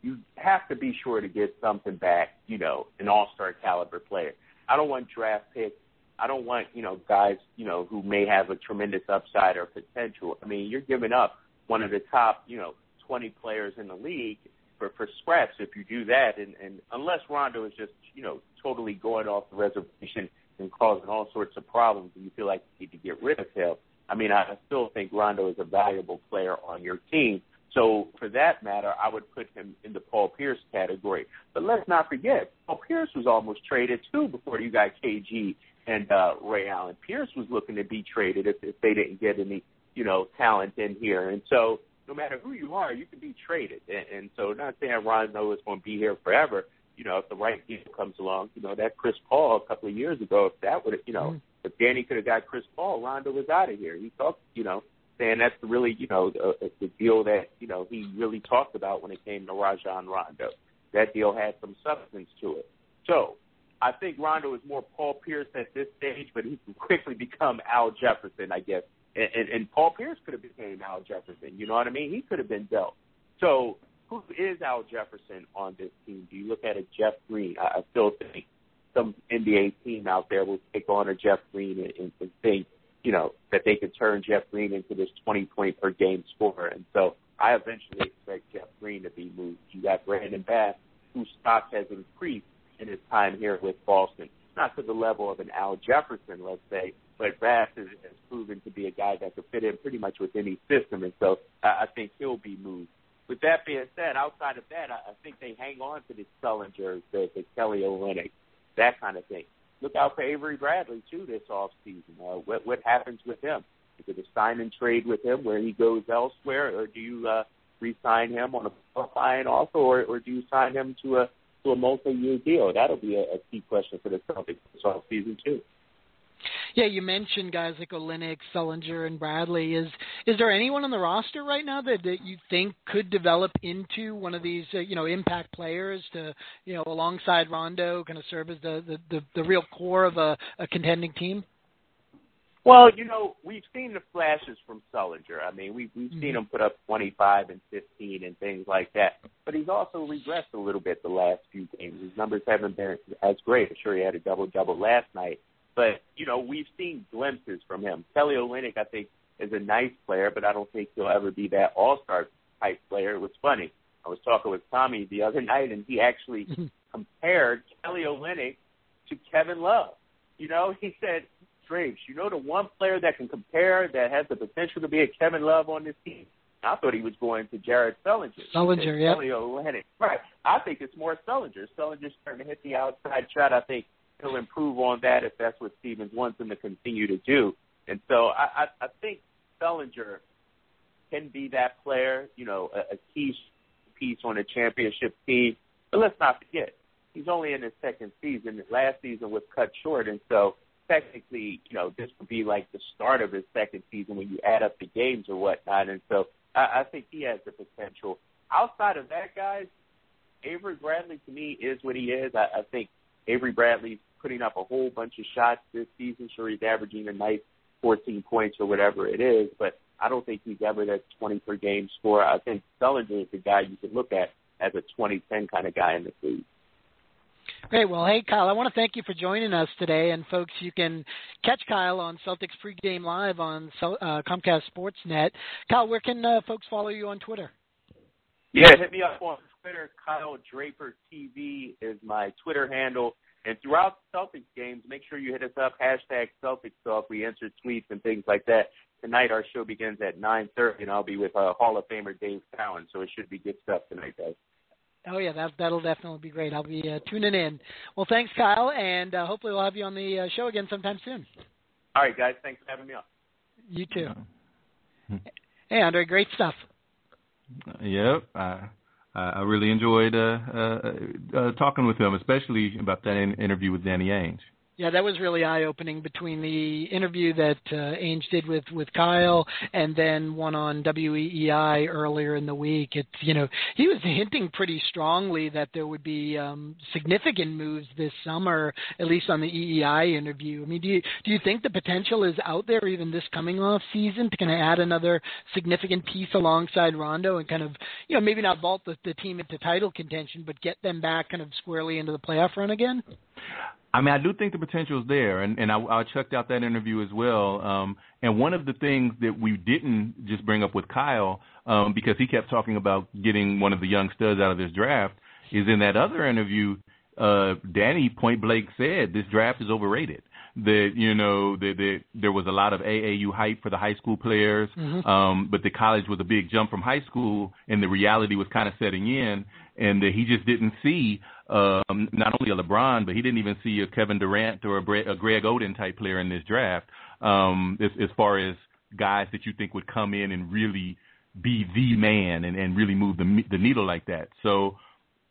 you have to be sure to get something back. You know, an All-Star caliber player. I don't want draft picks I don't want, you know, guys, you know, who may have a tremendous upside or potential. I mean, you're giving up one of the top, you know, 20 players in the league for, for scraps if you do that. And, and unless Rondo is just, you know, totally going off the reservation and causing all sorts of problems and you feel like you need to get rid of him, I mean, I still think Rondo is a valuable player on your team. So for that matter, I would put him in the Paul Pierce category. But let's not forget, Paul Pierce was almost traded too before you got KG and uh, Ray Allen. Pierce was looking to be traded if, if they didn't get any, you know, talent in here. And so no matter who you are, you can be traded. And, and so not saying Rondo is going to be here forever. You know, if the right deal comes along, you know, that Chris Paul a couple of years ago, if that would, you know, mm. if Danny could have got Chris Paul, Rondo was out of here. He talked, you know, saying that's really, you know, the, the deal that, you know, he really talked about when it came to Rajon Rondo. That deal had some substance to it. So I think Rondo is more Paul Pierce at this stage, but he can quickly become Al Jefferson, I guess. And, and, Paul Pierce could have became Al Jefferson. You know what I mean? He could have been dealt. So who is Al Jefferson on this team? Do you look at a Jeff Green? I, I still think some NBA team out there will take on a Jeff Green and, and, and think, you know, that they could turn Jeff Green into this 20 point per game scorer. And so I eventually expect Jeff Green to be moved. You got Brandon Bass, whose stock has increased in his time here with Boston. Not to the level of an Al Jefferson, let's say, but Bass has, has proven to be a guy that could fit in pretty much with any system. And so I, I think he'll be moved. With that being said, outside of that, I, I think they hang on to the Sullinger, the, the Kelly Olynyk, that kind of thing look out for Avery Bradley too this off season. Uh, what what happens with him? Is it a sign and trade with him where he goes elsewhere, or do you uh, re-sign him on a qualifying offer, or, or do you sign him to a to a multi-year deal? That'll be a, a key question for the Celtics this off season too. Yeah, you mentioned guys like Olynyk, Sullinger, and Bradley. Is is there anyone on the roster right now that, that you think could develop into one of these, uh, you know, impact players to, you know, alongside Rondo, kind of serve as the the, the, the real core of a, a contending team? Well, you know, we've seen the flashes from Sullinger. I mean, we've we've mm-hmm. seen him put up 25 and 15 and things like that. But he's also regressed a little bit the last few games. His numbers haven't been as great. I'm sure he had a double double last night. But you know, we've seen glimpses from him. Kelly Olynyk, I think, is a nice player, but I don't think he'll ever be that All Star type player. It was funny. I was talking with Tommy the other night, and he actually compared Kelly Olynyk to Kevin Love. You know, he said, Drapes, you know the one player that can compare that has the potential to be a Kevin Love on this team? I thought he was going to Jared Sullinger. Sullinger, yeah. Kelly Olynyk. Right. I think it's more Sullinger. Sullinger's starting to hit the outside shot. I think he'll improve on that if that's what Stevens wants him to continue to do. And so I, I, I think Sullinger can be that player, you know, a, a key piece on a championship team. But let's not forget, he's only in his second season. Last season was cut short, and so technically, you know, this would be like the start of his second season when you add up the games or whatnot. And so I, I think he has the potential. Outside of that, guys, Avery Bradley to me is what he is. I, I think Avery Bradley's putting up a whole bunch of shots this season. Sure, he's averaging a nice 14 points or whatever it is, but I don't think he's ever that 20 per game scorer. I think Sullinger is the guy you could look at as a 2010 kind of guy in the league. Great. Well, hey, Kyle, I want to thank you for joining us today. And, folks, you can catch Kyle on Celtics pregame live on uh, Comcast Sportsnet. Kyle, where can uh, folks follow you on Twitter? Yeah, hit me up on Twitter. Kyle Draper TV is my Twitter handle. And throughout Celtics games, make sure you hit us up, hashtag Celtics Talk. We answer tweets and things like that. Tonight our show begins at 9.30, and I'll be with uh, Hall of Famer Dave Cowens, so it should be good stuff tonight, guys. Oh yeah, that that'll definitely be great. I'll be uh, tuning in. Well, thanks, Kyle, and uh, hopefully we'll have you on the uh, show again sometime soon. All right, guys. Thanks for having me on. You too. Hey, Andre, great stuff. Yep. I really enjoyed uh, uh, uh, talking with him, especially about that in- interview with Danny Ainge. Yeah, that was really eye opening between the interview that uh, Ainge did with with Kyle and then one on WEEI earlier in the week. It's you know he was hinting pretty strongly that there would be um, significant moves this summer, at least on the EEI interview. I mean, do you do you think the potential is out there even this coming off season to kind of add another significant piece alongside Rondo and kind of you know maybe not vault the, the team into title contention, but get them back kind of squarely into the playoff run again? I mean, I do think the potential is there, and and I, I checked out that interview as well. Um, and one of the things that we didn't just bring up with Kyle, um, because he kept talking about getting one of the young studs out of this draft, is in that other interview, uh, Danny point blank said this draft is overrated. that you know that, that there was a lot of AAU hype for the high school players, Mhm. um, but the college was a big jump from high school, and the reality was kind of setting in, and that he just didn't see um, not only a LeBron, but he didn't even see a Kevin Durant or a, Bre- a Greg Oden type player in this draft. Um, as, as far as guys that you think would come in and really be the man and, and really move the the needle like that. So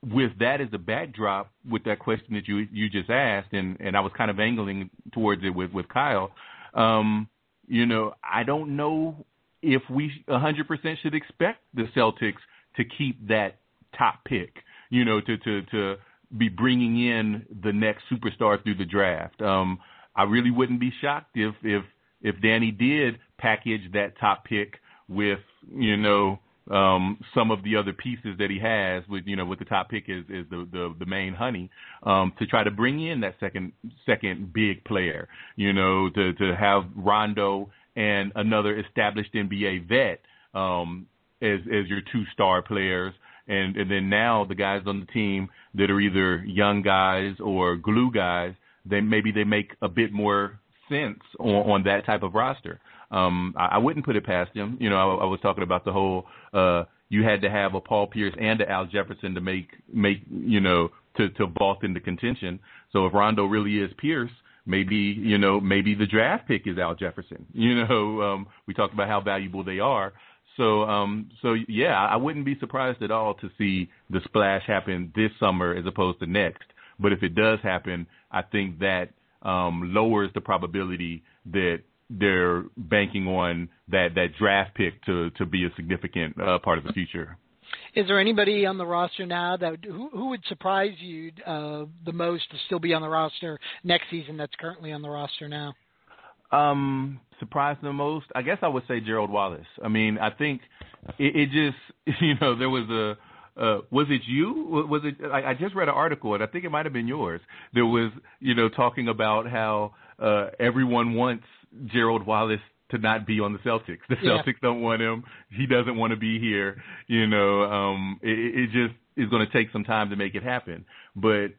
with that as a backdrop, with that question that you you just asked, and and I was kind of angling towards it with with Kyle. Um, you know, I don't know if we 100% should expect the Celtics to keep that top pick. You know, to to to be bringing in the next superstar through the draft. Um, I really wouldn't be shocked if if if Danny did package that top pick with you know um, some of the other pieces that he has with you know with the top pick is is the the, the main honey um, to try to bring in that second second big player you know to to have Rondo and another established NBA vet um, as as your two star players and and then now the guys on the team that are either young guys or glue guys they maybe they make a bit more sense on, on that type of roster. Um, I, I wouldn't put it past him. You know, I, I was talking about the whole uh, you had to have a Paul Pierce and a Al Jefferson to make make you know to to vault into contention. So if Rondo really is Pierce, maybe you know maybe the draft pick is Al Jefferson. You know, um, we talked about how valuable they are. So um, so yeah, I wouldn't be surprised at all to see the splash happen this summer as opposed to next. But if it does happen, I think that um, lowers the probability that they're banking on that that draft pick to to be a significant uh, part of the future. Is there anybody on the roster now that who, who would surprise you uh, the most to still be on the roster next season that's currently on the roster now? Um, surprised the most, I guess I would say Gerald Wallace. I mean, I think it, it just you know there was a uh, was it you? Was it? I, I just read an article, and I think it might have been yours. There was, you know, talking about how uh, everyone wants Gerald Wallace to not be on the Celtics. The Yeah. Celtics don't want him. He doesn't want to be here. You know, um, it, it just is going to take some time to make it happen. But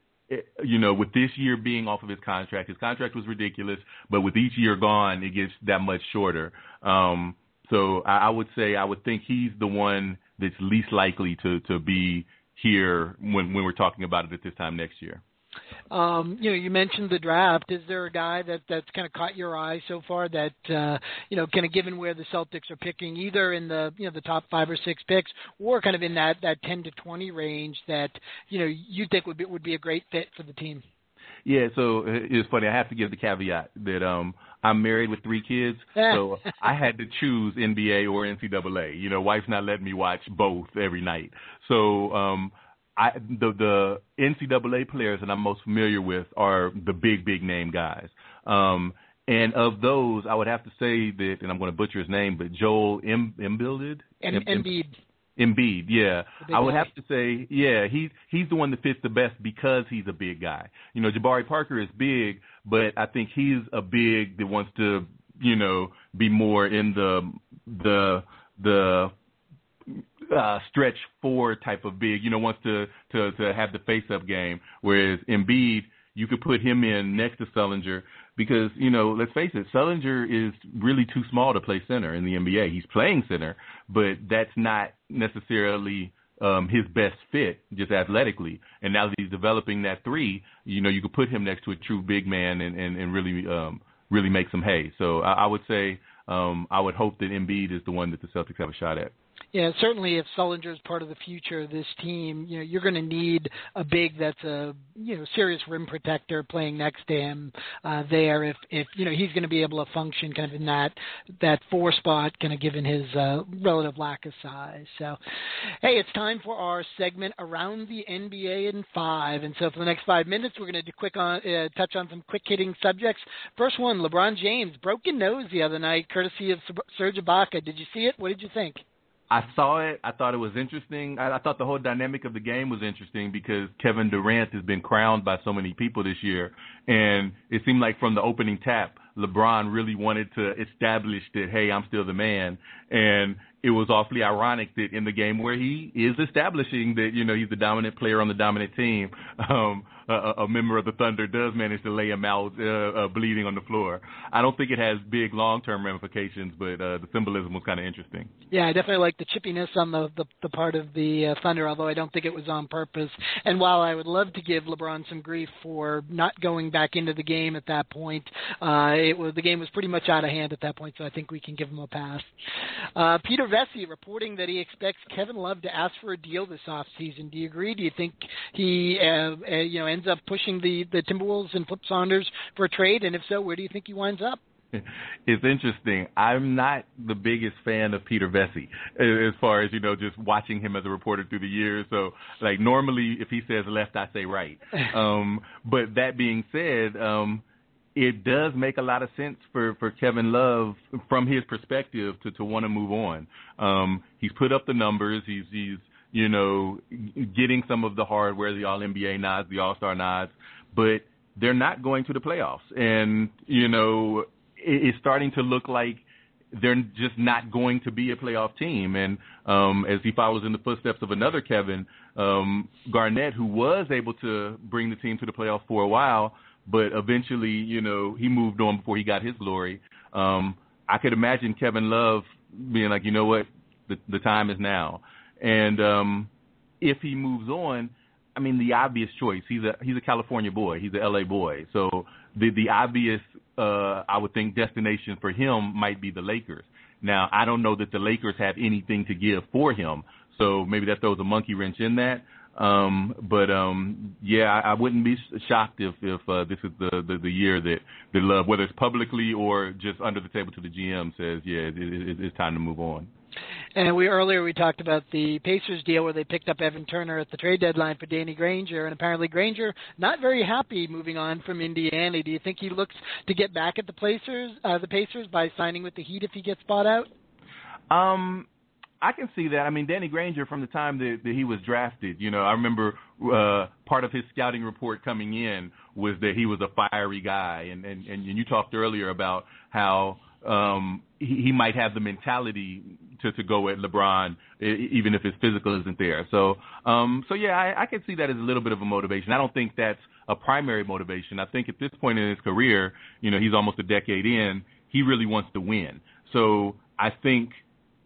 you know, with this year being off of his contract, his contract was ridiculous. But with each year gone, it gets that much shorter. Um, so I, I would say I would think he's the one that's least likely to to be here when when we're talking about it at this time next year. Um, you know, you mentioned the draft. Is there a guy that that's kind of caught your eye so far that uh, you know, kind of given where the Celtics are picking, either in the you know the top five or six picks, or kind of in that that ten to twenty range that you know you think would be would be a great fit for the team? Yeah, so uh, it's funny. I have to give the caveat that um I'm married with three kids, so I had to choose NBA or NCAA. You know, wife's not letting me watch both every night. So um I the the NCAA players that I'm most familiar with are the big big name guys. Um and of those, I would have to say that, and I'm going to butcher his name, but Joel Em- Embiid, And Em- Em- Embiid. Embiid, yeah. I would guy. have to say, yeah, he's he's the one that fits the best because he's a big guy. You know, Jabari Parker is big, but I think he's a big that wants to, you know, be more in the the the uh stretch four type of big, you know, wants to to to have the face up game. Whereas Embiid, you could put him in next to Sullinger because, you know, let's face it, Sullinger is really too small to play center in the NBA. He's playing center, but that's not necessarily um his best fit just athletically. And now that he's developing that three, you know, you could put him next to a true big man and, and, and really um really make some hay. So I, I would say um I would hope that Embiid is the one that the Celtics have a shot at. Yeah, certainly. If Sullinger is part of the future of this team, you know you're going to need a big that's a you know serious rim protector playing next to him uh, there. If if you know he's going to be able to function kind of in that that four spot, kind of given his uh, relative lack of size. So, hey, it's time for our segment around the NBA in five. And so for the next five minutes, we're going to quick on uh, touch on some quick hitting subjects. First one, LeBron James broken nose the other night, courtesy of Serge Ibaka. Did you see it? What did you think? I saw it. I thought it was interesting. I, I thought the whole dynamic of the game was interesting because Kevin Durant has been crowned by so many people this year, and it seemed like from the opening tap, LeBron really wanted to establish that hey, I'm still the man, and it was awfully ironic that in the game where he is establishing that you know he's the dominant player on the dominant team, um, a, member of the Thunder does manage to lay him out uh, uh, bleeding on the floor. I don't think it has big long-term ramifications, but uh, the symbolism was kind of interesting. Yeah, I definitely like the chippiness on the the, the part of the uh, Thunder, although I don't think it was on purpose. And while I would love to give LeBron some grief for not going back into the game at that point, it was the game was pretty much out of hand at that point, so I think we can give him a pass. Peter Vecsey reporting that he expects Kevin Love to ask for a deal this offseason. Do you agree? Do you think he, uh, uh, you know, ends up pushing the the Timberwolves and Flip Saunders for a trade? And if so, where do you think he winds up? it's interesting. I'm not the biggest fan of Peter Vecsey as far as you know, just watching him as a reporter through the years. So, like normally, if he says left, I say right. Um, but that being said, um, it does make a lot of sense for for Kevin Love from his perspective to to want to move on. Um, he's put up the numbers. He's he's you know getting some of the hardware, the All NBA nods, the All Star nods, but they're not going to the playoffs, and you know it's starting to look like they're just not going to be a playoff team. And um, as he follows in the footsteps of another Kevin um, Garnett, who was able to bring the team to the playoffs for a while, but eventually, you know, he moved on before he got his glory. Um, I could imagine Kevin Love being like, you know what, the, the time is now. And um, if he moves on, I mean, the obvious choice. He's a he's a California boy. He's a LA boy. So the the obvious, uh, I would think, destination for him might be the Lakers. Now, I don't know that the Lakers have anything to give for him, so maybe that throws a monkey wrench in that. Um, but um, yeah, I, I wouldn't be shocked if if uh, this is the, the the year that that Love, whether it's publicly or just under the table to the GM, says yeah, it, it, it's time to move on. And we earlier we talked about the Pacers deal where they picked up Evan Turner at the trade deadline for Danny Granger, and apparently Granger not very happy moving on from Indiana. Do you think he looks to get back at the Pacers, uh, the Pacers by signing with the Heat if he gets bought out? Um, I can see that. I mean, Danny Granger from the time that, that he was drafted, you know, I remember uh, part of his scouting report coming in was that he was a fiery guy, and and and you talked earlier about how um, he, he might have the mentality to to go at LeBron, even if his physical isn't there. So, um, so yeah, I, I can see that as a little bit of a motivation. I don't think that's a primary motivation. I think at this point in his career, you know, he's almost a decade in. He really wants to win. So I think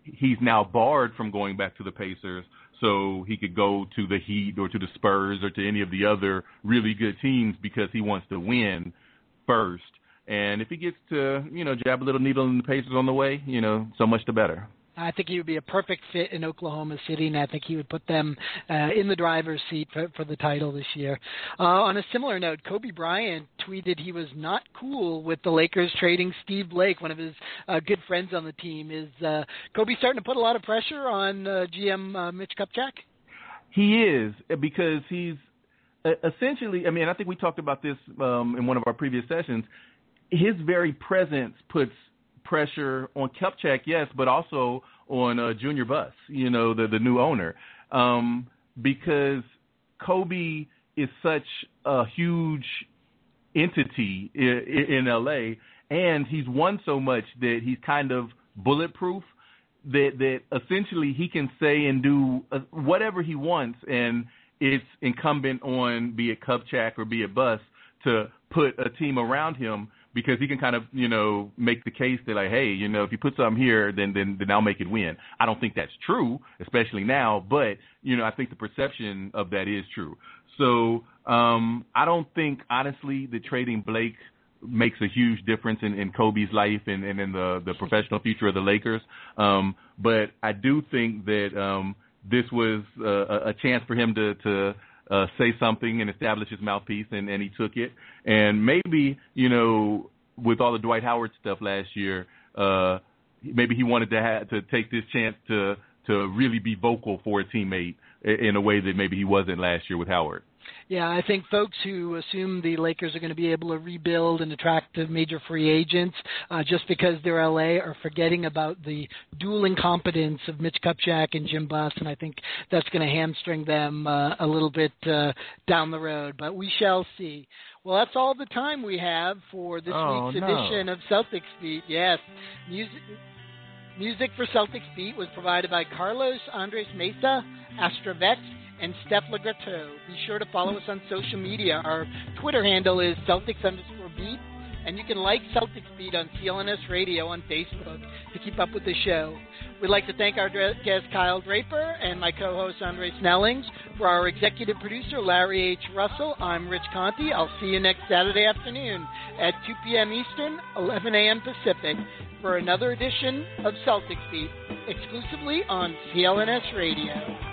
he's now barred from going back to the Pacers so he could go to the Heat or to the Spurs or to any of the other really good teams because he wants to win first and if he gets to, you know, jab a little needle in the Pacers on the way, you know, so much the better. I think he would be a perfect fit in Oklahoma City, and I think he would put them uh, in the driver's seat for, for the title this year. Uh, on a similar note, Kobe Bryant tweeted he was not cool with the Lakers trading Steve Blake, one of his uh, good friends on the team. Is uh, Kobe starting to put a lot of pressure on uh, GM uh, Mitch Kupchak? He is because he's uh, essentially. I mean, I think we talked about this um, in one of our previous sessions his very presence puts pressure on Kupchak, yes, but also on uh, Junior Buss, you know, the the new owner, um, because Kobe is such a huge entity in, in LA, and he's won so much that he's kind of bulletproof. That that essentially he can say and do uh, whatever he wants, and it's incumbent on be it Kupchak or be it Buss to put a team around him because he can kind of you know make the case that like hey you know if you put something here then then then I'll make it win. I don't think that's true, especially now, but you know I think the perception of that is true. So um, I don't think honestly that trading Blake makes a huge difference in, in Kobe's life and, and in the the professional future of the Lakers. Um, but I do think that um, this was uh, a chance for him to to uh, say something and establish his mouthpiece, and, and he took it. And maybe, you know, with all the Dwight Howard stuff last year, uh, maybe he wanted to have to take this chance to to really be vocal for a teammate in a way that maybe he wasn't last year with Howard. Yeah, I think folks who assume the Lakers are going to be able to rebuild and attract the major free agents uh, just because they're LA are forgetting about the dual incompetence of Mitch Kupchak and Jim Buss, and I think that's going to hamstring them uh, a little bit uh, down the road. But we shall see. Well, that's all the time we have for this oh, week's no. edition of Celtics Beat. Yes, music Music for Celtics Beat was provided by Carlos Andres Mesa, Astrovex, and Steph Legrateau. Be sure to follow us on social media. Our Twitter handle is Celtics underscore beat, and you can like Celtics Beat on CLNS Radio on Facebook to keep up with the show. We'd like to thank our guest Kyle Draper and my co-host Andre Snellings. For our executive producer Larry H. Russell, I'm Rich Conte. I'll see you next Saturday afternoon at 2 p.m. Eastern, 11 a.m. Pacific for another edition of Celtics Beat exclusively on CLNS Radio.